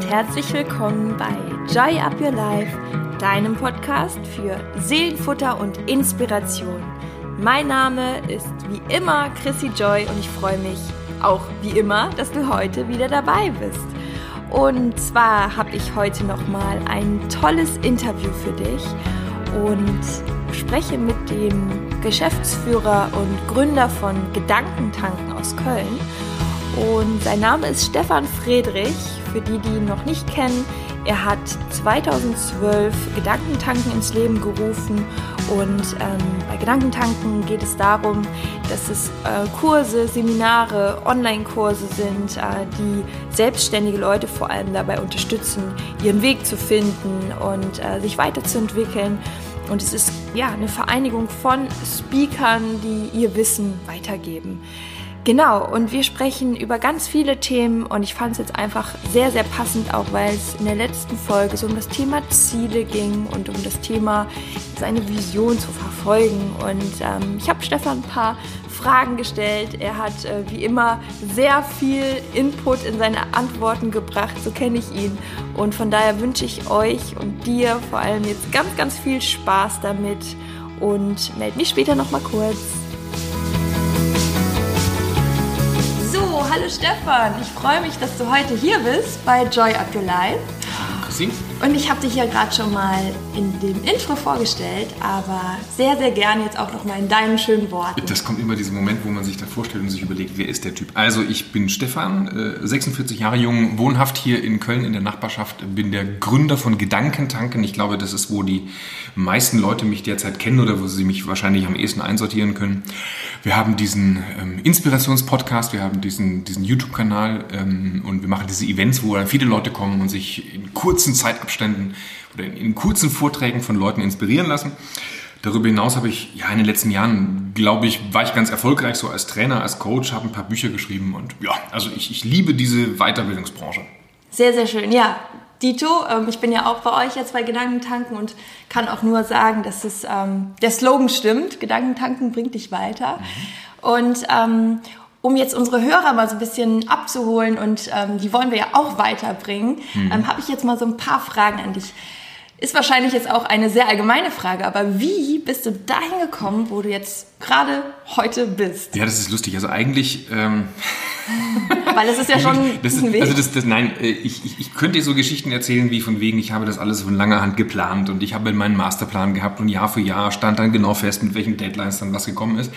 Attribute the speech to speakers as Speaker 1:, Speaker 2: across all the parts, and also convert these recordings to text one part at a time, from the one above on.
Speaker 1: und herzlich willkommen bei Joy Up Your Life, deinem Podcast für Seelenfutter und Inspiration. Mein Name ist wie immer Chrissy Joy und ich freue mich auch wie immer, dass du heute wieder dabei bist. Und zwar habe ich heute nochmal ein tolles Interview für dich und spreche mit dem Geschäftsführer und Gründer von Gedankentanken aus Köln. Und sein Name ist Stefan Friedrich. Für die, die ihn noch nicht kennen, er hat 2012 Gedankentanken ins Leben gerufen und ähm, bei Gedankentanken geht es darum, dass es äh, Kurse, Seminare, Online-Kurse sind, äh, die selbstständige Leute vor allem dabei unterstützen, ihren Weg zu finden und äh, sich weiterzuentwickeln. Und es ist ja eine Vereinigung von Speakern, die ihr Wissen weitergeben. Genau, und wir sprechen über ganz viele Themen und ich fand es jetzt einfach sehr, sehr passend, auch weil es in der letzten Folge so um das Thema Ziele ging und um das Thema seine Vision zu verfolgen. Und ähm, ich habe Stefan ein paar Fragen gestellt. Er hat äh, wie immer sehr viel Input in seine Antworten gebracht, so kenne ich ihn. Und von daher wünsche ich euch und dir vor allem jetzt ganz, ganz viel Spaß damit und melde mich später nochmal kurz. Hallo Stefan. Ich freue mich, dass du heute hier bist bei Joy Up Your Life.
Speaker 2: Christine.
Speaker 1: Und ich habe dich ja gerade schon mal in dem Intro vorgestellt, aber sehr, sehr gerne jetzt auch noch mal in deinen schönen Worten.
Speaker 2: Das kommt immer dieser Moment, wo man sich da vorstellt und sich überlegt, wer ist der Typ. Also ich bin Stefan, 46 äh, Jahre jung, wohnhaft hier in Köln in der Nachbarschaft, bin der Gründer von Gedankentanken. Ich glaube, das ist, wo die meisten Leute mich derzeit kennen oder wo sie mich wahrscheinlich am ehesten einsortieren können. Wir haben diesen ähm, Inspirationspodcast, wir haben diesen, diesen YouTube-Kanal ähm, und wir machen diese Events, wo dann viele Leute kommen und sich in kurzen Zeitabständen oder in, in kurzen Vorträgen von Leuten inspirieren lassen. Darüber hinaus habe ich ja in den letzten Jahren, glaube ich, war ich ganz erfolgreich so als Trainer, als Coach, habe ein paar Bücher geschrieben und ja, also ich, ich liebe diese Weiterbildungsbranche.
Speaker 1: Sehr, sehr schön. Ja, Dito, ähm, ich bin ja auch bei euch jetzt bei Gedankentanken und kann auch nur sagen, dass es, ähm, der Slogan stimmt. Gedankentanken bringt dich weiter. Mhm. Und ähm, um jetzt unsere Hörer mal so ein bisschen abzuholen und ähm, die wollen wir ja auch weiterbringen, mhm. ähm, habe ich jetzt mal so ein paar Fragen an dich. Ist wahrscheinlich jetzt auch eine sehr allgemeine Frage, aber wie bist du dahin gekommen, wo du jetzt gerade heute bist?
Speaker 2: Ja, das ist lustig. Also eigentlich. Ähm
Speaker 1: Weil es ist ja schon
Speaker 2: das ist, ein Weg. Also das, das, nein, äh, ich, ich, ich könnte dir so Geschichten erzählen, wie von wegen, ich habe das alles von langer Hand geplant und ich habe meinen Masterplan gehabt und Jahr für Jahr stand dann genau fest, mit welchen Deadlines dann was gekommen ist.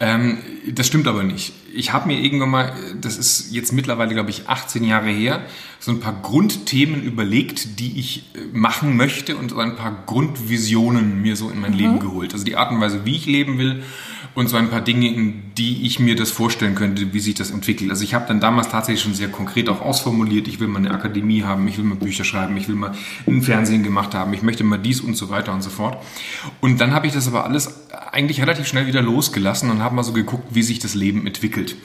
Speaker 2: Ähm, das stimmt aber nicht. Ich habe mir irgendwann mal, das ist jetzt mittlerweile, glaube ich, 18 Jahre her, so ein paar Grundthemen überlegt, die ich äh, machen möchte und so ein paar Grundvisionen mir so in mein mhm. Leben geholt. Also die Art und Weise, wie ich leben will und so ein paar Dinge, in die ich mir das vorstellen könnte, wie sich das entwickelt. Also ich habe dann damals tatsächlich schon sehr konkret auch ausformuliert, ich will mal eine Akademie haben, ich will mal Bücher schreiben, ich will mal ein Fernsehen gemacht haben, ich möchte mal dies und so weiter und so fort. Und dann habe ich das aber alles eigentlich relativ schnell wieder losgelassen und habe mal so geguckt, wie sich das Leben entwickelt.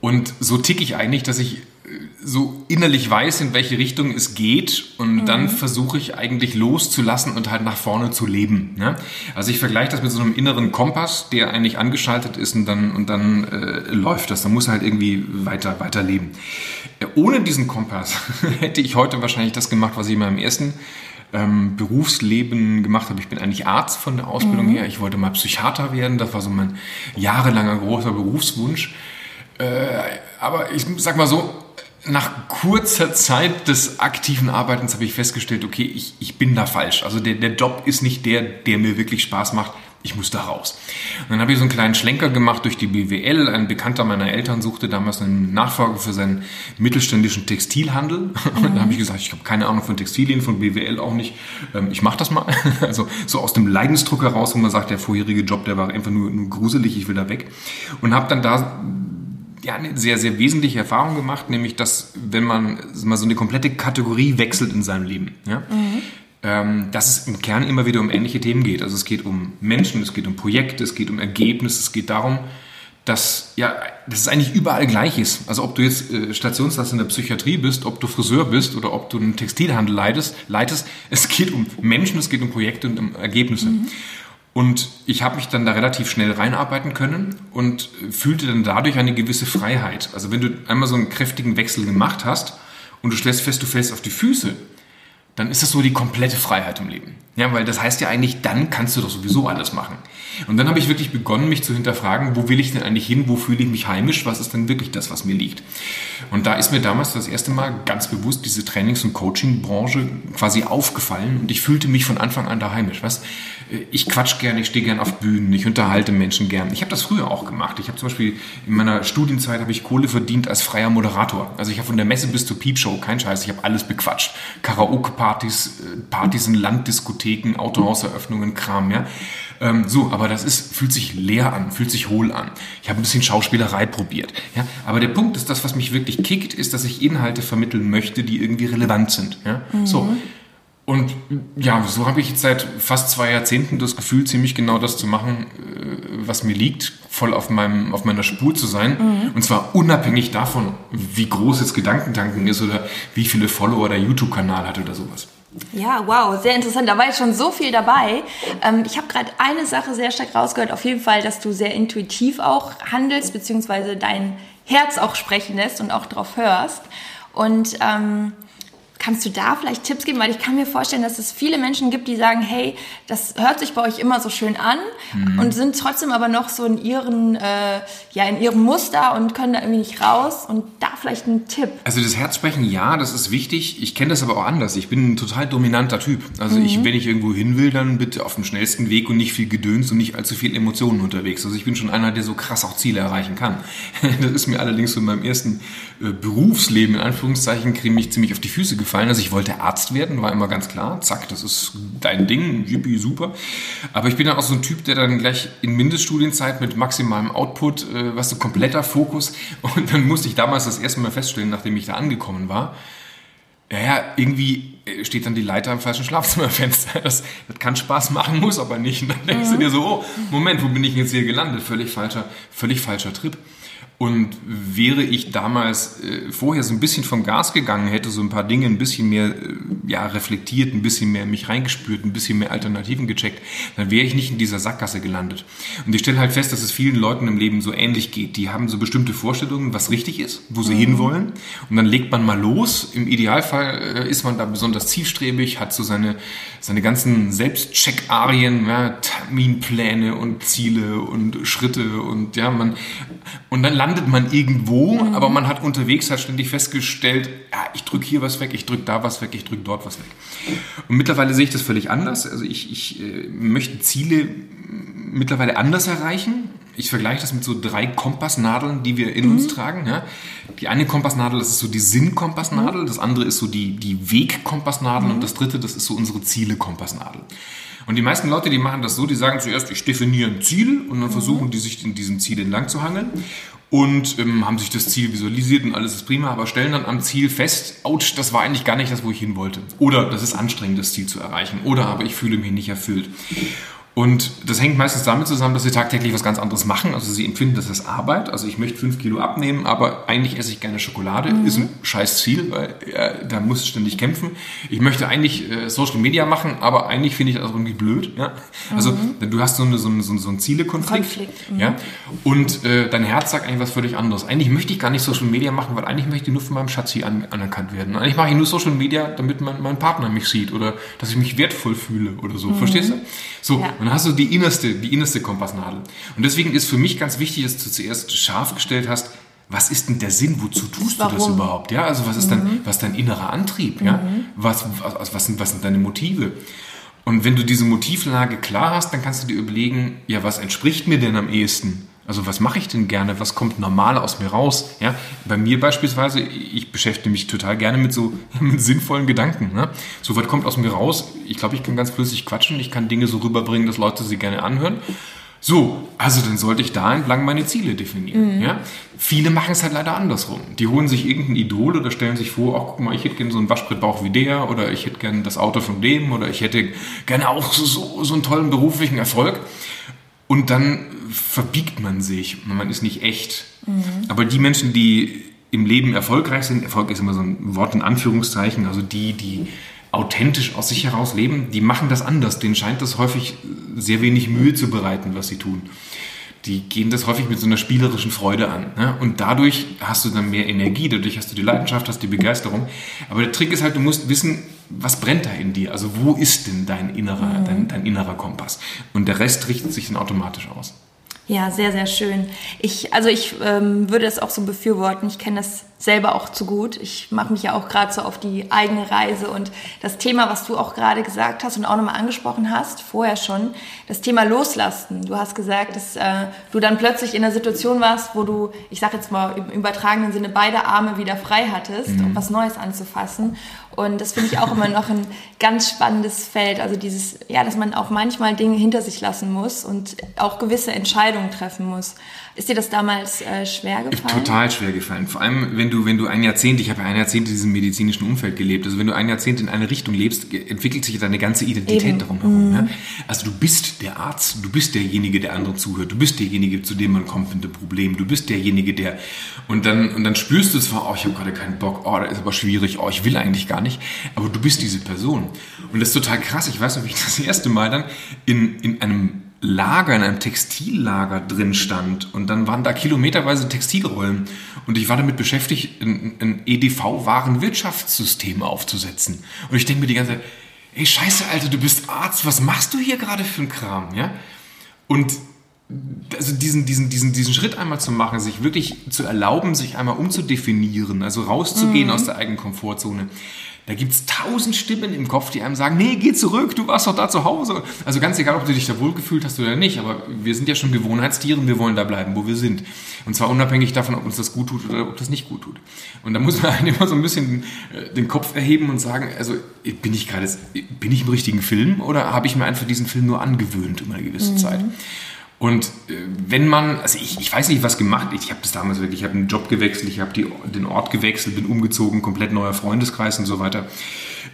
Speaker 2: Und so tick ich eigentlich, dass ich so innerlich weiß, in welche Richtung es geht und mhm. dann versuche ich eigentlich loszulassen und halt nach vorne zu leben. Ne? Also ich vergleiche das mit so einem inneren Kompass, der eigentlich angeschaltet ist und dann, und dann äh, läuft das. Dann muss halt irgendwie weiter, weiter leben. Äh, ohne diesen Kompass hätte ich heute wahrscheinlich das gemacht, was ich in meinem ersten ähm, Berufsleben gemacht habe. Ich bin eigentlich Arzt von der Ausbildung mhm. her. Ich wollte mal Psychiater werden. Das war so mein jahrelanger großer Berufswunsch. Äh, aber ich sag mal so, nach kurzer Zeit des aktiven Arbeitens habe ich festgestellt, okay, ich, ich bin da falsch. Also der, der Job ist nicht der, der mir wirklich Spaß macht. Ich muss da raus. Und dann habe ich so einen kleinen Schlenker gemacht durch die BWL. Ein Bekannter meiner Eltern suchte damals einen Nachfolger für seinen mittelständischen Textilhandel. Mhm. Und dann habe ich gesagt, ich habe keine Ahnung von Textilien, von BWL auch nicht. Ähm, ich mache das mal. Also so aus dem Leidensdruck heraus, wo man sagt, der vorherige Job, der war einfach nur, nur gruselig, ich will da weg. Und habe dann da ja, eine sehr, sehr wesentliche Erfahrung gemacht, nämlich, dass wenn man mal so eine komplette Kategorie wechselt in seinem Leben, ja, mhm. ähm, dass es im Kern immer wieder um ähnliche Themen geht. Also es geht um Menschen, es geht um Projekte, es geht um Ergebnisse, es geht darum, dass, ja, dass es eigentlich überall gleich ist. Also ob du jetzt äh, Stationsarzt in der Psychiatrie bist, ob du Friseur bist oder ob du einen Textilhandel leitest, leitest es geht um Menschen, es geht um Projekte und um Ergebnisse. Mhm. Und ich habe mich dann da relativ schnell reinarbeiten können und fühlte dann dadurch eine gewisse Freiheit. Also wenn du einmal so einen kräftigen Wechsel gemacht hast und du stellst fest, du fällst auf die Füße, dann ist das so die komplette Freiheit im Leben. Ja, weil das heißt ja eigentlich, dann kannst du doch sowieso alles machen. Und dann habe ich wirklich begonnen, mich zu hinterfragen, wo will ich denn eigentlich hin, wo fühle ich mich heimisch, was ist denn wirklich das, was mir liegt. Und da ist mir damals das erste Mal ganz bewusst diese Trainings- und Coaching-Branche quasi aufgefallen und ich fühlte mich von Anfang an da heimisch. Was? Ich quatsch gern, ich stehe gern auf Bühnen, ich unterhalte Menschen gern. Ich habe das früher auch gemacht. Ich habe zum Beispiel in meiner Studienzeit habe ich Kohle verdient als freier Moderator. Also ich habe von der Messe bis zur Piepshow, kein Scheiß, ich habe alles bequatscht. Karaoke-Partys, äh, Partys in Landdiskotheken, Autohauseröffnungen, Kram, ja. Ähm, so, aber das ist, fühlt sich leer an, fühlt sich hohl an. Ich habe ein bisschen Schauspielerei probiert. Ja? Aber der Punkt ist, das, was mich wirklich kickt, ist, dass ich Inhalte vermitteln möchte, die irgendwie relevant sind. Ja? Mhm. So. Und ja, so habe ich jetzt seit fast zwei Jahrzehnten das Gefühl, ziemlich genau das zu machen, äh, was mir liegt, voll auf, meinem, auf meiner Spur zu sein. Mhm. Und zwar unabhängig davon, wie groß jetzt Gedankentanken ist oder wie viele Follower der YouTube-Kanal hat oder sowas.
Speaker 1: Ja, wow, sehr interessant. Da war jetzt schon so viel dabei. Ähm, ich habe gerade eine Sache sehr stark rausgehört. Auf jeden Fall, dass du sehr intuitiv auch handelst, beziehungsweise dein Herz auch sprechen lässt und auch drauf hörst. Und ähm, Kannst du da vielleicht Tipps geben? Weil ich kann mir vorstellen, dass es viele Menschen gibt, die sagen, hey, das hört sich bei euch immer so schön an mhm. und sind trotzdem aber noch so in ihren, äh, ja, in ihrem Muster und können da irgendwie nicht raus. Und da vielleicht ein Tipp.
Speaker 2: Also das Herzsprechen, ja, das ist wichtig. Ich kenne das aber auch anders. Ich bin ein total dominanter Typ. Also mhm. ich, wenn ich irgendwo hin will, dann bitte auf dem schnellsten Weg und nicht viel Gedöns und nicht allzu viel Emotionen unterwegs. Also ich bin schon einer, der so krass auch Ziele erreichen kann. das ist mir allerdings so in meinem ersten Berufsleben, in Anführungszeichen, mich ziemlich auf die Füße gefallen. Also ich wollte Arzt werden, war immer ganz klar. Zack, das ist dein Ding, yippie, super. Aber ich bin dann auch so ein Typ, der dann gleich in Mindeststudienzeit mit maximalem Output, äh, was so kompletter Fokus. Und dann musste ich damals das erste Mal feststellen, nachdem ich da angekommen war, ja, irgendwie äh, steht dann die Leiter im falschen Schlafzimmerfenster. Das, das kann Spaß machen, muss aber nicht. Und dann denkst du dir so, oh, Moment, wo bin ich jetzt hier gelandet? Völlig falscher, völlig falscher Trip. Und wäre ich damals äh, vorher so ein bisschen vom Gas gegangen, hätte so ein paar Dinge ein bisschen mehr äh, ja, reflektiert, ein bisschen mehr mich reingespürt, ein bisschen mehr Alternativen gecheckt, dann wäre ich nicht in dieser Sackgasse gelandet. Und ich stelle halt fest, dass es vielen Leuten im Leben so ähnlich geht. Die haben so bestimmte Vorstellungen, was richtig ist, wo sie mhm. hinwollen. Und dann legt man mal los. Im Idealfall äh, ist man da besonders zielstrebig, hat so seine, seine ganzen Selbstcheck-Arien, ja, Terminpläne und Ziele und Schritte und ja, man, und dann landet man irgendwo, mhm. aber man hat unterwegs halt ständig festgestellt, ja, ich drücke hier was weg, ich drücke da was weg, ich drücke dort was weg. Und mittlerweile sehe ich das völlig anders. Also ich, ich äh, möchte Ziele mittlerweile anders erreichen. Ich vergleiche das mit so drei Kompassnadeln, die wir in mhm. uns tragen. Ja. Die eine Kompassnadel, das ist so die Sinnkompassnadel, das andere ist so die, die Wegkompassnadel mhm. und das dritte, das ist so unsere Ziele-Kompassnadel. Und die meisten Leute, die machen das so, die sagen zuerst, ich definiere ein Ziel und dann mhm. versuchen die sich in diesem Ziel entlang zu hangeln und ähm, haben sich das Ziel visualisiert und alles ist prima, aber stellen dann am Ziel fest, ouch, das war eigentlich gar nicht das, wo ich hin wollte. Oder das ist anstrengend, das Ziel zu erreichen. Oder aber ich fühle mich nicht erfüllt. Und das hängt meistens damit zusammen, dass sie tagtäglich was ganz anderes machen. Also sie empfinden das als Arbeit. Also ich möchte fünf Kilo abnehmen, aber eigentlich esse ich gerne Schokolade. Mhm. Ist ein scheiß Ziel, weil äh, da muss ich ständig kämpfen. Ich möchte eigentlich äh, Social Media machen, aber eigentlich finde ich das irgendwie blöd. Ja? Also mhm. du hast so, eine, so, eine, so, so einen Zielekonflikt. Konflikt. Mhm. Ja? Und äh, dein Herz sagt eigentlich was völlig anderes. Eigentlich möchte ich gar nicht Social Media machen, weil eigentlich möchte ich nur von meinem Schatzi an, anerkannt werden. Eigentlich mache ich nur Social Media, damit mein, mein Partner mich sieht oder dass ich mich wertvoll fühle oder so. Mhm. Verstehst du? So, ja. Dann hast du die innerste, die innerste Kompassnadel. Und deswegen ist für mich ganz wichtig, dass du zuerst scharf gestellt hast, was ist denn der Sinn? Wozu tust Warum? du das überhaupt? Ja, also was ist mhm. dein, was dein innerer Antrieb? Ja, mhm. was, was, was, sind, was sind deine Motive? Und wenn du diese Motivlage klar hast, dann kannst du dir überlegen, ja, was entspricht mir denn am ehesten? Also was mache ich denn gerne? Was kommt normal aus mir raus? Ja, bei mir beispielsweise, ich beschäftige mich total gerne mit so mit sinnvollen Gedanken. Ne? So was kommt aus mir raus. Ich glaube, ich kann ganz flüssig quatschen. Ich kann Dinge so rüberbringen, dass Leute sie gerne anhören. So, also dann sollte ich da entlang meine Ziele definieren. Mhm. Ja? Viele machen es halt leider andersrum. Die holen sich irgendein Idol oder stellen sich vor, ach guck mal, ich hätte gerne so einen Waschbrettbauch wie der oder ich hätte gerne das Auto von dem oder ich hätte gerne auch so, so, so einen tollen beruflichen Erfolg. Und dann verbiegt man sich, man ist nicht echt. Mhm. Aber die Menschen, die im Leben erfolgreich sind, Erfolg ist immer so ein Wort in Anführungszeichen, also die, die authentisch aus sich heraus leben, die machen das anders. Denen scheint das häufig sehr wenig Mühe zu bereiten, was sie tun. die gehen das häufig mit so einer spielerischen Freude an. Ne? Und dadurch hast du dann mehr Energie, dadurch hast du die Leidenschaft, hast die Begeisterung. Aber der Trick ist halt, du musst wissen, was brennt da in dir? Also wo ist denn dein innerer, mhm. dein, dein innerer Kompass? Und der Rest richtet sich dann automatisch aus.
Speaker 1: Ja, sehr, sehr schön. Ich, also ich ähm, würde es auch so befürworten. Ich kenne das selber auch zu gut. Ich mache mich ja auch gerade so auf die eigene Reise und das Thema, was du auch gerade gesagt hast und auch nochmal angesprochen hast, vorher schon, das Thema Loslassen. Du hast gesagt, dass äh, du dann plötzlich in einer Situation warst, wo du, ich sage jetzt mal im übertragenen Sinne, beide Arme wieder frei hattest, mhm. um was Neues anzufassen. Und das finde ich auch immer noch ein ganz spannendes Feld. Also dieses, ja, dass man auch manchmal Dinge hinter sich lassen muss und auch gewisse Entscheidungen treffen muss. Ist dir das damals äh, schwer gefallen?
Speaker 2: Total schwer gefallen. Vor allem, wenn du, wenn du ein Jahrzehnt, ich habe ja ein Jahrzehnt in diesem medizinischen Umfeld gelebt, also wenn du ein Jahrzehnt in eine Richtung lebst, entwickelt sich deine ganze Identität Eben. darum herum. Mhm. Ja? Also du bist der Arzt, du bist derjenige, der anderen zuhört, du bist derjenige, zu dem man kommt mit dem Problem, du bist derjenige, der und dann, und dann spürst du zwar, oh, ich habe gerade keinen Bock, oh, das ist aber schwierig, oh, ich will eigentlich gar nicht, aber du bist diese Person. Und das ist total krass. Ich weiß noch, wie ich das erste Mal dann in, in einem Lager, in einem Textillager drin stand und dann waren da kilometerweise Textilrollen und ich war damit beschäftigt, ein, ein EDV-Warenwirtschaftssystem aufzusetzen. Und ich denke mir die ganze Zeit, ey Scheiße, Alter, du bist Arzt, was machst du hier gerade für einen Kram, ja? Und also diesen, diesen, diesen, diesen Schritt einmal zu machen, sich wirklich zu erlauben, sich einmal umzudefinieren, also rauszugehen mhm. aus der eigenen Komfortzone, da gibt es tausend Stimmen im Kopf, die einem sagen, nee, geh zurück, du warst doch da zu Hause. Also ganz egal, ob du dich da wohlgefühlt hast oder nicht, aber wir sind ja schon Gewohnheitstiere und wir wollen da bleiben, wo wir sind. Und zwar unabhängig davon, ob uns das gut tut oder ob das nicht gut tut. Und da muss man halt immer so ein bisschen äh, den Kopf erheben und sagen, also bin ich gerade, bin ich im richtigen Film oder habe ich mir einfach diesen Film nur angewöhnt um eine gewisse mhm. Zeit? Und äh, wenn man, also ich, ich weiß nicht, was gemacht, ich, ich habe das damals wirklich, ich habe einen Job gewechselt, ich habe den Ort gewechselt, bin umgezogen, komplett neuer Freundeskreis und so weiter.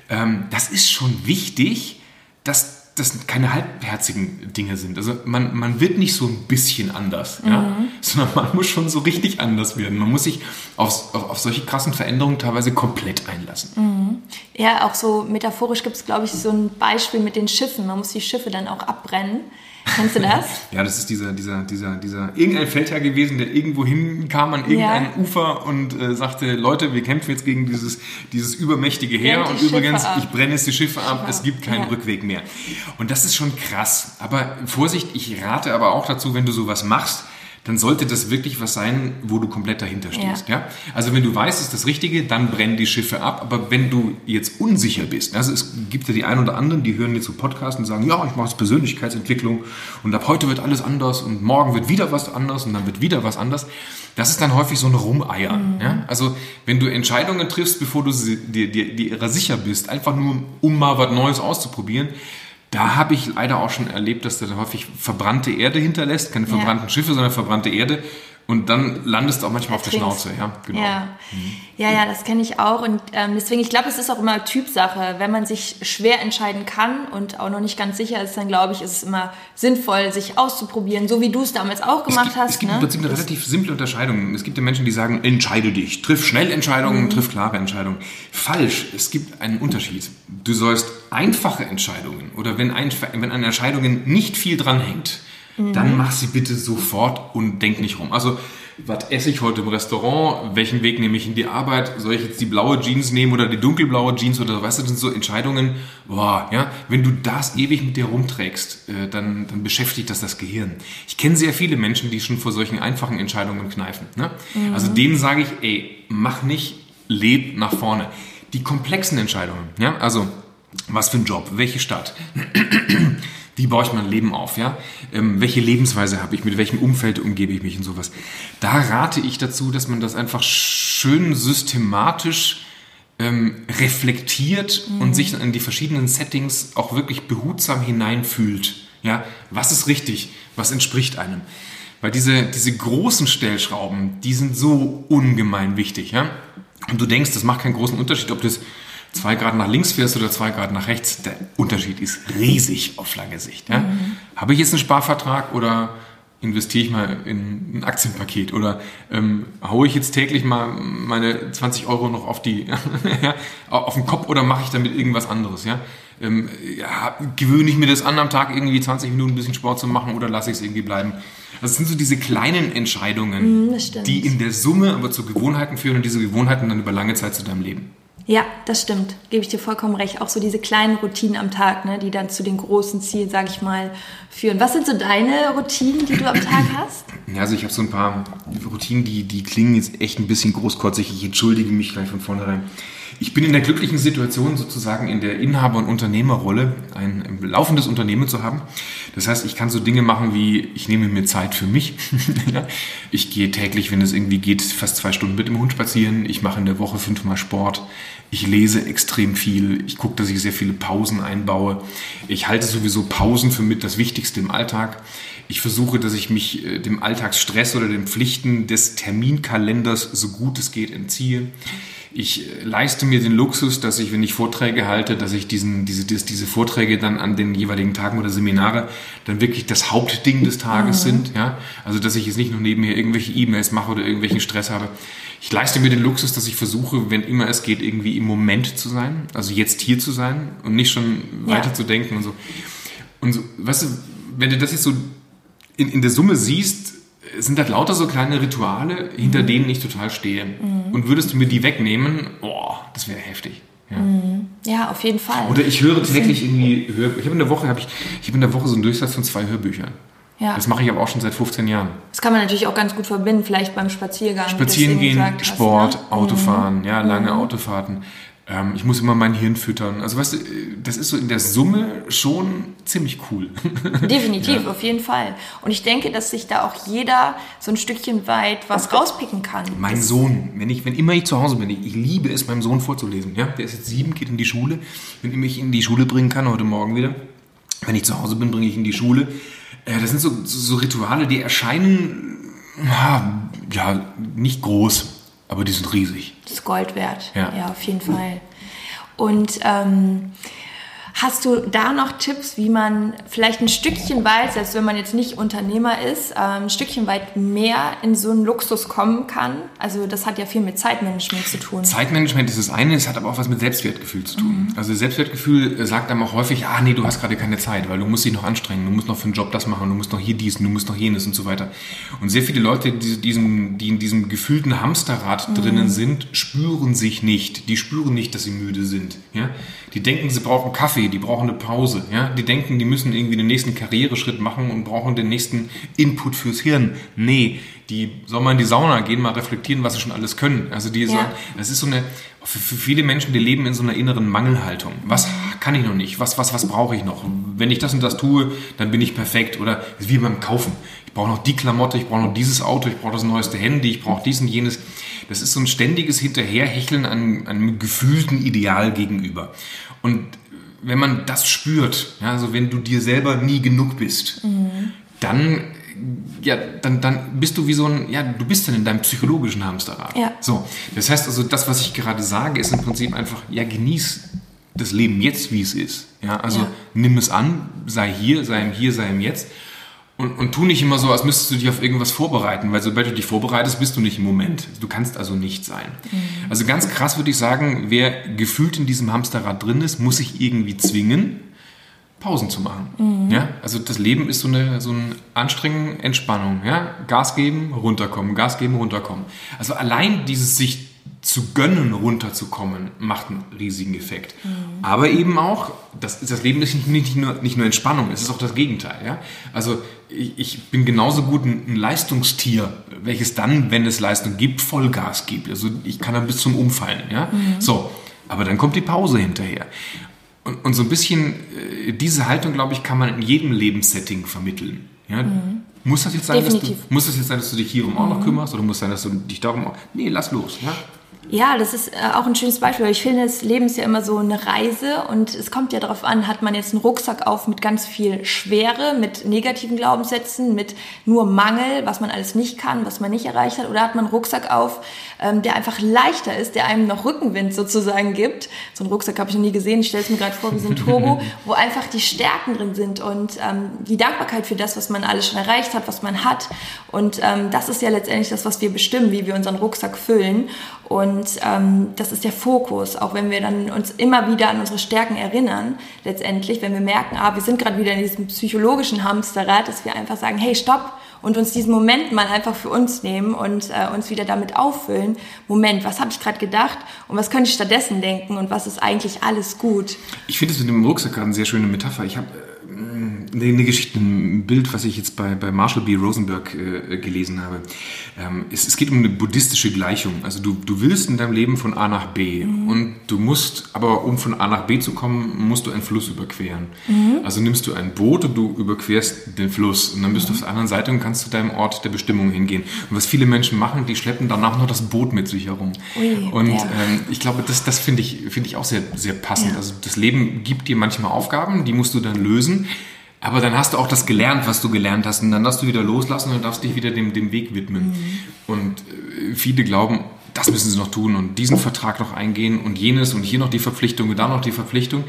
Speaker 2: Ähm, das ist schon wichtig, dass das keine halbherzigen Dinge sind. Also man, man wird nicht so ein bisschen anders, mhm. ja? sondern man muss schon so richtig anders werden. Man muss sich auf, auf, auf solche krassen Veränderungen teilweise komplett einlassen.
Speaker 1: Mhm. Ja, auch so metaphorisch gibt es, glaube ich, so ein Beispiel mit den Schiffen. Man muss die Schiffe dann auch abbrennen Kennst du das?
Speaker 2: ja, das ist dieser, dieser, dieser, dieser, irgendein Feldherr gewesen, der irgendwo hinkam an irgendein ja. Ufer und äh, sagte, Leute, wir kämpfen jetzt gegen dieses, dieses übermächtige Heer und übrigens, ab. ich brenne jetzt die Schiffe ab, es gibt keinen ja. Rückweg mehr. Und das ist schon krass. Aber Vorsicht, ich rate aber auch dazu, wenn du sowas machst, dann sollte das wirklich was sein, wo du komplett dahinter stehst. Ja. ja? Also wenn du weißt, es ist das Richtige, dann brennen die Schiffe ab. Aber wenn du jetzt unsicher bist, also es gibt ja die einen oder anderen, die hören jetzt so Podcasts und sagen, ja, ich mache jetzt Persönlichkeitsentwicklung und ab heute wird alles anders und morgen wird wieder was anders und dann wird wieder was anders. Das ist dann häufig so ein Rumeiern. Mhm. Ja? Also wenn du Entscheidungen triffst, bevor du dir, dir, dir sicher bist, einfach nur um mal was Neues auszuprobieren, da habe ich leider auch schon erlebt, dass der häufig verbrannte Erde hinterlässt, keine verbrannten ja. Schiffe, sondern verbrannte Erde. Und dann landest du auch manchmal auf der Schnauze, ja,
Speaker 1: genau. Ja, mhm. ja, ja, das kenne ich auch. Und ähm, deswegen, ich glaube, es ist auch immer Typsache. Wenn man sich schwer entscheiden kann und auch noch nicht ganz sicher ist, dann glaube ich, ist es immer sinnvoll, sich auszuprobieren, so wie du es damals auch gemacht
Speaker 2: es
Speaker 1: gibt, hast.
Speaker 2: Es gibt ne? im Prinzip eine das relativ simple Unterscheidung. Es gibt ja Menschen, die sagen, entscheide dich, triff schnell Entscheidungen, mhm. triff klare Entscheidungen. Falsch, es gibt einen Unterschied. Du sollst einfache Entscheidungen oder wenn, ein, wenn an Entscheidungen nicht viel dranhängt, mhm. dann mach sie bitte sofort und denk nicht rum. Also, was esse ich heute im Restaurant? Welchen Weg nehme ich in die Arbeit? Soll ich jetzt die blaue Jeans nehmen oder die dunkelblaue Jeans oder weißt du, das sind so Entscheidungen, boah, ja, wenn du das ewig mit dir rumträgst, äh, dann, dann beschäftigt das das Gehirn. Ich kenne sehr viele Menschen, die schon vor solchen einfachen Entscheidungen kneifen. Ne? Mhm. Also denen sage ich, ey, mach nicht, leb nach vorne. Die komplexen Entscheidungen, ja, also was für ein Job, welche Stadt, wie baue ich mein Leben auf, ja? Ähm, welche Lebensweise habe ich, mit welchem Umfeld umgebe ich mich und sowas. Da rate ich dazu, dass man das einfach schön systematisch ähm, reflektiert mhm. und sich in die verschiedenen Settings auch wirklich behutsam hineinfühlt. Ja, was ist richtig? Was entspricht einem? Weil diese, diese großen Stellschrauben, die sind so ungemein wichtig, ja? Und du denkst, das macht keinen großen Unterschied, ob das zwei Grad nach links fährst oder zwei Grad nach rechts, der Unterschied ist riesig auf lange Sicht. Ja? Mhm. Habe ich jetzt einen Sparvertrag oder investiere ich mal in ein Aktienpaket oder ähm, haue ich jetzt täglich mal meine 20 Euro noch auf die auf den Kopf oder mache ich damit irgendwas anderes, ja? Ähm, ja, gewöhne ich mir das an, am Tag irgendwie 20 Minuten ein bisschen Sport zu machen oder lasse ich es irgendwie bleiben? Das sind so diese kleinen Entscheidungen, mm, die in der Summe aber zu Gewohnheiten führen und diese Gewohnheiten dann über lange Zeit zu deinem Leben.
Speaker 1: Ja, das stimmt. Gebe ich dir vollkommen recht. Auch so diese kleinen Routinen am Tag, ne, die dann zu den großen Zielen, sage ich mal, führen. Was sind so deine Routinen, die du am Tag hast?
Speaker 2: Ja, also ich habe so ein paar Routinen, die, die klingen jetzt echt ein bisschen großkotzig. Ich entschuldige mich gleich von vornherein. Ich bin in der glücklichen Situation, sozusagen in der Inhaber- und Unternehmerrolle ein laufendes Unternehmen zu haben. Das heißt, ich kann so Dinge machen wie, ich nehme mir Zeit für mich. ich gehe täglich, wenn es irgendwie geht, fast zwei Stunden mit dem Hund spazieren. Ich mache in der Woche fünfmal Sport. Ich lese extrem viel. Ich gucke, dass ich sehr viele Pausen einbaue. Ich halte sowieso Pausen für mit das Wichtigste im Alltag. Ich versuche, dass ich mich äh, dem Alltagsstress oder den Pflichten des Terminkalenders so gut es geht entziehe. Ich äh, leiste mir den Luxus, dass ich, wenn ich Vorträge halte, dass ich diesen, diese, diese Vorträge dann an den jeweiligen Tagen oder Seminare dann wirklich das Hauptding des Tages mhm. sind. Ja? Also, dass ich jetzt nicht noch nebenher irgendwelche E-Mails mache oder irgendwelchen Stress habe. Ich leiste mir den Luxus, dass ich versuche, wenn immer es geht, irgendwie im Moment zu sein. Also jetzt hier zu sein und nicht schon ja. weiter zu denken und so. Und so, weißt du, wenn du das jetzt so in, in der Summe siehst, sind das lauter so kleine Rituale, hinter mhm. denen ich total stehe. Mhm. Und würdest du mir die wegnehmen, oh, das wäre heftig.
Speaker 1: Ja. Mhm. ja. auf jeden Fall.
Speaker 2: Oder ich höre täglich irgendwie Hörbücher. Ich habe in der Woche habe ich, ich habe in der Woche so einen Durchsatz von zwei Hörbüchern. Ja. Das mache ich aber auch schon seit 15 Jahren.
Speaker 1: Das kann man natürlich auch ganz gut verbinden, vielleicht beim Spaziergang.
Speaker 2: Spazieren gehen, Sport, hast, ne? Autofahren, mhm. ja, lange mhm. Autofahrten. Ähm, ich muss immer mein Hirn füttern. Also weißt du, das ist so in der Summe schon ziemlich cool.
Speaker 1: Definitiv, ja. auf jeden Fall. Und ich denke, dass sich da auch jeder so ein Stückchen weit was rauspicken kann.
Speaker 2: Mein das Sohn, wenn ich, wenn immer ich zu Hause bin, ich, ich, liebe es, meinem Sohn vorzulesen. Ja, der ist jetzt sieben, geht in die Schule. Wenn ich mich in die Schule bringen kann, heute Morgen wieder, wenn ich zu Hause bin, bringe ich ihn in die Schule. Äh, das sind so, so Rituale, die erscheinen ja nicht groß aber die sind riesig.
Speaker 1: Das ist Gold wert. Ja, ja auf jeden Fall. Und ähm, Hast du da noch Tipps, wie man vielleicht ein Stückchen weit, selbst wenn man jetzt nicht Unternehmer ist, ähm, ein Stückchen weit mehr in so einen Luxus kommen kann? Also das hat ja viel mit Zeitmanagement zu tun.
Speaker 2: Zeitmanagement ist das eine, es hat aber auch was mit Selbstwertgefühl zu tun. Mhm. Also Selbstwertgefühl sagt einem auch häufig, ah nee, du hast gerade keine Zeit, weil du musst dich noch anstrengen, du musst noch für den Job das machen, du musst noch hier dies, du musst noch jenes und so weiter. Und sehr viele Leute, die, diesem, die in diesem gefühlten Hamsterrad mhm. drinnen sind, spüren sich nicht. Die spüren nicht, dass sie müde sind. Ja? Die denken, sie brauchen Kaffee, die brauchen eine Pause. Ja? Die denken, die müssen irgendwie den nächsten Karriereschritt machen und brauchen den nächsten Input fürs Hirn. Nee, die sollen mal in die Sauna gehen, mal reflektieren, was sie schon alles können. Also die ja. so, das ist so eine, für, für, viele Menschen, die leben in so einer inneren Mangelhaltung. Was kann ich noch nicht? Was, was, was brauche ich noch? Wenn ich das und das tue, dann bin ich perfekt. Oder wie beim Kaufen. Ich brauche noch die Klamotte, ich brauche noch dieses Auto, ich brauche das neueste Handy, ich brauche dies und jenes. Das ist so ein ständiges Hinterherhecheln an einem gefühlten Ideal gegenüber. Und wenn man das spürt, ja, also wenn du dir selber nie genug bist, mhm. dann ja, dann, dann bist du wie so ein, ja, du bist dann in deinem psychologischen Hamsterrad. Ja. So, das heißt also, das, was ich gerade sage, ist im Prinzip einfach, ja, genieß das Leben jetzt, wie es ist. Ja, also ja. nimm es an, sei hier, sei im Hier, sei im Jetzt und, und tu nicht immer so, als müsstest du dich auf irgendwas vorbereiten, weil sobald du dich vorbereitest, bist du nicht im Moment. Du kannst also nicht sein. Mhm. Also ganz krass würde ich sagen, wer gefühlt in diesem Hamsterrad drin ist, muss sich irgendwie zwingen, Pausen zu machen. Mhm. Ja? Also das Leben ist so eine, so eine Anstrengung, Entspannung. Ja? Gas geben, runterkommen, Gas geben, runterkommen. Also allein dieses sich zu gönnen, runterzukommen, macht einen riesigen Effekt. Mhm. Aber eben auch, das, das Leben ist nicht, nicht, nur, nicht nur Entspannung, es ist auch das Gegenteil. Ja? Also ich, ich bin genauso gut ein, ein, Leistungstier, welches dann, wenn es Leistung gibt, Vollgas gibt. Also ich kann dann bis zum Umfallen. Ja? Mhm. So, aber dann kommt die Pause hinterher. Und, und so ein bisschen äh, diese Haltung, glaube ich, kann man in jedem Lebenssetting vermitteln. Ja? Mhm. Muss das, jetzt sein, dass du, muss das jetzt sein, dass du dich hierum auch noch mhm. kümmerst oder muss sein, dass du dich darum auch. Nee, lass los. Ja?
Speaker 1: Ja, das ist äh, auch ein schönes Beispiel. Ich finde, das Leben ist ja immer so eine Reise und es kommt ja darauf an, hat man jetzt einen Rucksack auf mit ganz viel Schwere, mit negativen Glaubenssätzen, mit nur Mangel, was man alles nicht kann, was man nicht erreicht hat, oder hat man einen Rucksack auf, ähm, der einfach leichter ist, der einem noch Rückenwind sozusagen gibt. So einen Rucksack habe ich noch nie gesehen. Ich stelle es mir gerade vor wie so ein Turbo, wo einfach die Stärken drin sind und ähm, die Dankbarkeit für das, was man alles schon erreicht hat, was man hat. Und ähm, das ist ja letztendlich das, was wir bestimmen, wie wir unseren Rucksack füllen. Und ähm, das ist der Fokus, auch wenn wir dann uns immer wieder an unsere Stärken erinnern, letztendlich, wenn wir merken, ah, wir sind gerade wieder in diesem psychologischen Hamsterrad, dass wir einfach sagen, hey, stopp, und uns diesen Moment mal einfach für uns nehmen und äh, uns wieder damit auffüllen. Moment, was habe ich gerade gedacht und was könnte ich stattdessen denken und was ist eigentlich alles gut?
Speaker 2: Ich finde es mit dem Rucksack gerade eine sehr schöne Metapher. Ich habe eine Geschichte, ein Bild, was ich jetzt bei, bei Marshall B. Rosenberg äh, gelesen habe. Ähm, es, es, geht um eine buddhistische Gleichung. Also du, du willst in deinem Leben von A nach B mhm. und du musst, aber um von A nach B zu kommen, musst du einen Fluss überqueren. Mhm. Also nimmst du ein Boot und du überquerst den Fluss und dann bist mhm. du auf der anderen Seite und kannst zu deinem Ort der Bestimmung hingehen. Und was viele Menschen machen, die schleppen danach noch das Boot mit sich herum. Ui, und ja. ähm, ich glaube, das, das finde ich, find ich auch sehr, sehr passend. Ja. Also das Leben gibt dir manchmal Aufgaben, die musst du dann lösen. Aber dann hast du auch das gelernt, was du gelernt hast. Und dann darfst du wieder loslassen und darfst dich wieder dem, dem Weg widmen. Mhm. Und äh, viele glauben, das müssen sie noch tun und diesen Vertrag noch eingehen und jenes und hier noch die Verpflichtung und da noch die Verpflichtung.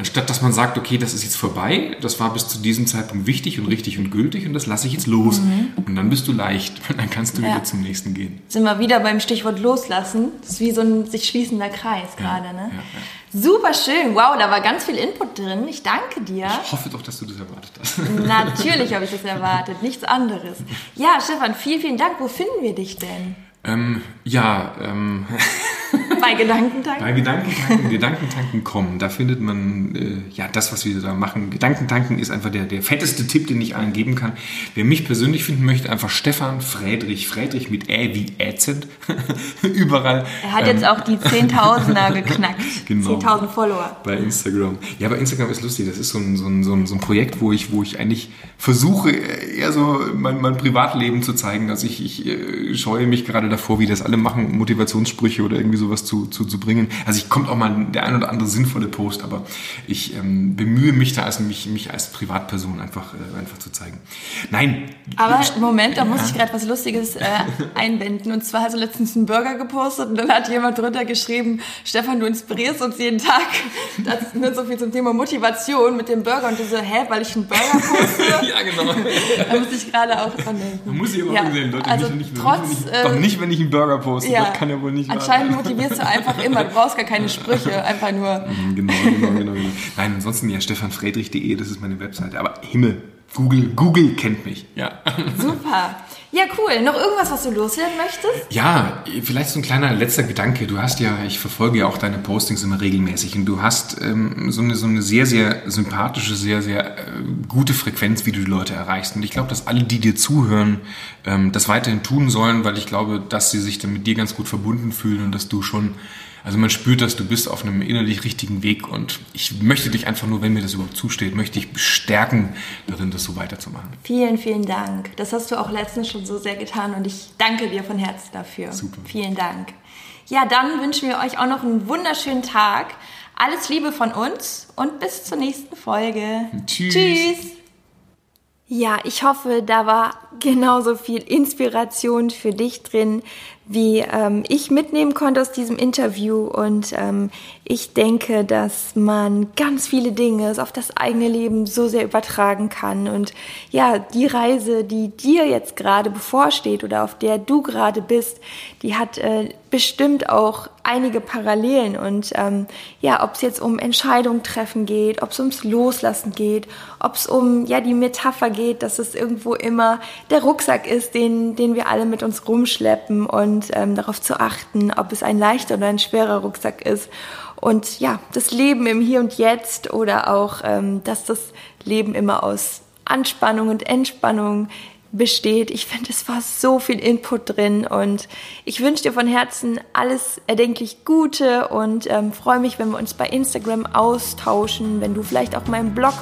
Speaker 2: Anstatt dass man sagt, okay, das ist jetzt vorbei, das war bis zu diesem Zeitpunkt wichtig und richtig und gültig und das lasse ich jetzt los. Mhm. Und dann bist du leicht und dann kannst du ja. wieder zum nächsten gehen.
Speaker 1: Sind wir wieder beim Stichwort loslassen. Das ist wie so ein sich schließender Kreis gerade, ja, ne? Ja, Super schön. Wow, da war ganz viel Input drin. Ich danke dir.
Speaker 2: Ich hoffe doch, dass du das erwartet hast.
Speaker 1: Natürlich habe ich das erwartet. Nichts anderes. Ja, Stefan, vielen, vielen Dank. Wo finden wir dich denn?
Speaker 2: Ähm, ja, ähm.
Speaker 1: Bei Gedankentanken?
Speaker 2: Bei Gedankentanken, Gedankentanken kommen. Da findet man äh, ja das, was wir da machen. Gedankentanken ist einfach der, der fetteste Tipp, den ich allen geben kann. Wer mich persönlich finden möchte, einfach Stefan Friedrich. Friedrich mit Ä wie ätzend. Überall.
Speaker 1: Er hat ähm, jetzt auch die Zehntausender geknackt. Genau. 10.000 Follower.
Speaker 2: Bei Instagram. Ja, bei Instagram ist lustig. Das ist so ein, so ein, so ein, so ein Projekt, wo ich, wo ich eigentlich versuche, eher so mein, mein Privatleben zu zeigen. Also ich, ich äh, scheue mich gerade davor, wie das alle machen, Motivationssprüche oder irgendwie sowas zu, zu, zu bringen. Also ich kommt auch mal der ein oder andere sinnvolle Post, aber ich ähm, bemühe mich da, also mich, mich als Privatperson einfach, äh, einfach zu zeigen. Nein.
Speaker 1: Aber Moment, da muss ich gerade was Lustiges äh, einwenden. Und zwar hast du letztens einen Burger gepostet und dann hat jemand drunter geschrieben, Stefan, du inspirierst uns jeden Tag. Das ist nur so viel zum Thema Motivation mit dem Burger. Und du so, hä, weil ich einen Burger poste?
Speaker 2: ja, genau.
Speaker 1: Da muss ich gerade auch dran denken.
Speaker 2: Man muss ich aber ja. sehen, Leute. Also nicht, nicht, trotz, nicht, äh, doch nicht, wenn ich einen Burger poste. Ja, das kann ja wohl nicht
Speaker 1: Anscheinend motivierst du einfach immer. Du brauchst gar keine Sprüche, einfach nur.
Speaker 2: Mhm, genau, genau, genau, genau. Nein, ansonsten ja stefanfriedrich.de, das ist meine Webseite. Aber Himmel, Google, Google kennt mich. Ja.
Speaker 1: Super. Ja, cool. Noch irgendwas, was du loswerden möchtest?
Speaker 2: Ja, vielleicht so ein kleiner letzter Gedanke. Du hast ja, ich verfolge ja auch deine Postings immer regelmäßig und du hast ähm, so, eine, so eine sehr, sehr sympathische, sehr, sehr äh, gute Frequenz, wie du die Leute erreichst. Und ich glaube, dass alle, die dir zuhören, ähm, das weiterhin tun sollen, weil ich glaube, dass sie sich dann mit dir ganz gut verbunden fühlen und dass du schon also man spürt, dass du bist auf einem innerlich richtigen Weg und ich möchte dich einfach nur, wenn mir das überhaupt zusteht, möchte ich bestärken, darin das so weiterzumachen.
Speaker 1: Vielen, vielen Dank. Das hast du auch letztens schon so sehr getan und ich danke dir von Herzen dafür.
Speaker 2: Super.
Speaker 1: Vielen Dank. Ja, dann wünschen wir euch auch noch einen wunderschönen Tag. Alles Liebe von uns und bis zur nächsten Folge.
Speaker 2: Tschüss. Tschüss.
Speaker 1: Ja, ich hoffe, da war genauso viel Inspiration für dich drin, wie ähm, ich mitnehmen konnte aus diesem Interview. Und ähm, ich denke, dass man ganz viele Dinge auf das eigene Leben so sehr übertragen kann. Und ja, die Reise, die dir jetzt gerade bevorsteht oder auf der du gerade bist, die hat äh, bestimmt auch einige Parallelen. Und ähm, ja, ob es jetzt um Entscheidungen treffen geht, ob es ums Loslassen geht, ob es um ja die Metapher geht, dass es irgendwo immer der Rucksack ist, den, den wir alle mit uns rumschleppen und ähm, darauf zu achten, ob es ein leichter oder ein schwerer Rucksack ist und ja, das Leben im Hier und Jetzt oder auch, ähm, dass das Leben immer aus Anspannung und Entspannung besteht. Ich finde, es war so viel Input drin und ich wünsche dir von Herzen alles erdenklich Gute und ähm, freue mich, wenn wir uns bei Instagram austauschen, wenn du vielleicht auch meinem Blog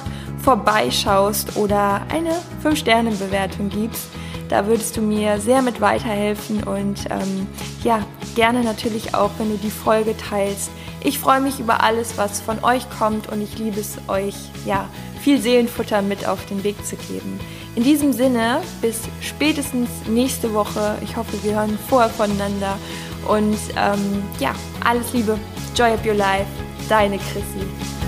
Speaker 1: vorbeischaust oder eine 5-Sterne-Bewertung gibst. Da würdest du mir sehr mit weiterhelfen und ähm, ja, gerne natürlich auch, wenn du die Folge teilst. Ich freue mich über alles, was von euch kommt und ich liebe es euch, ja, viel Seelenfutter mit auf den Weg zu geben. In diesem Sinne, bis spätestens nächste Woche. Ich hoffe, wir hören vorher voneinander. Und ähm, ja, alles Liebe. Joy of your life. Deine Chrissy.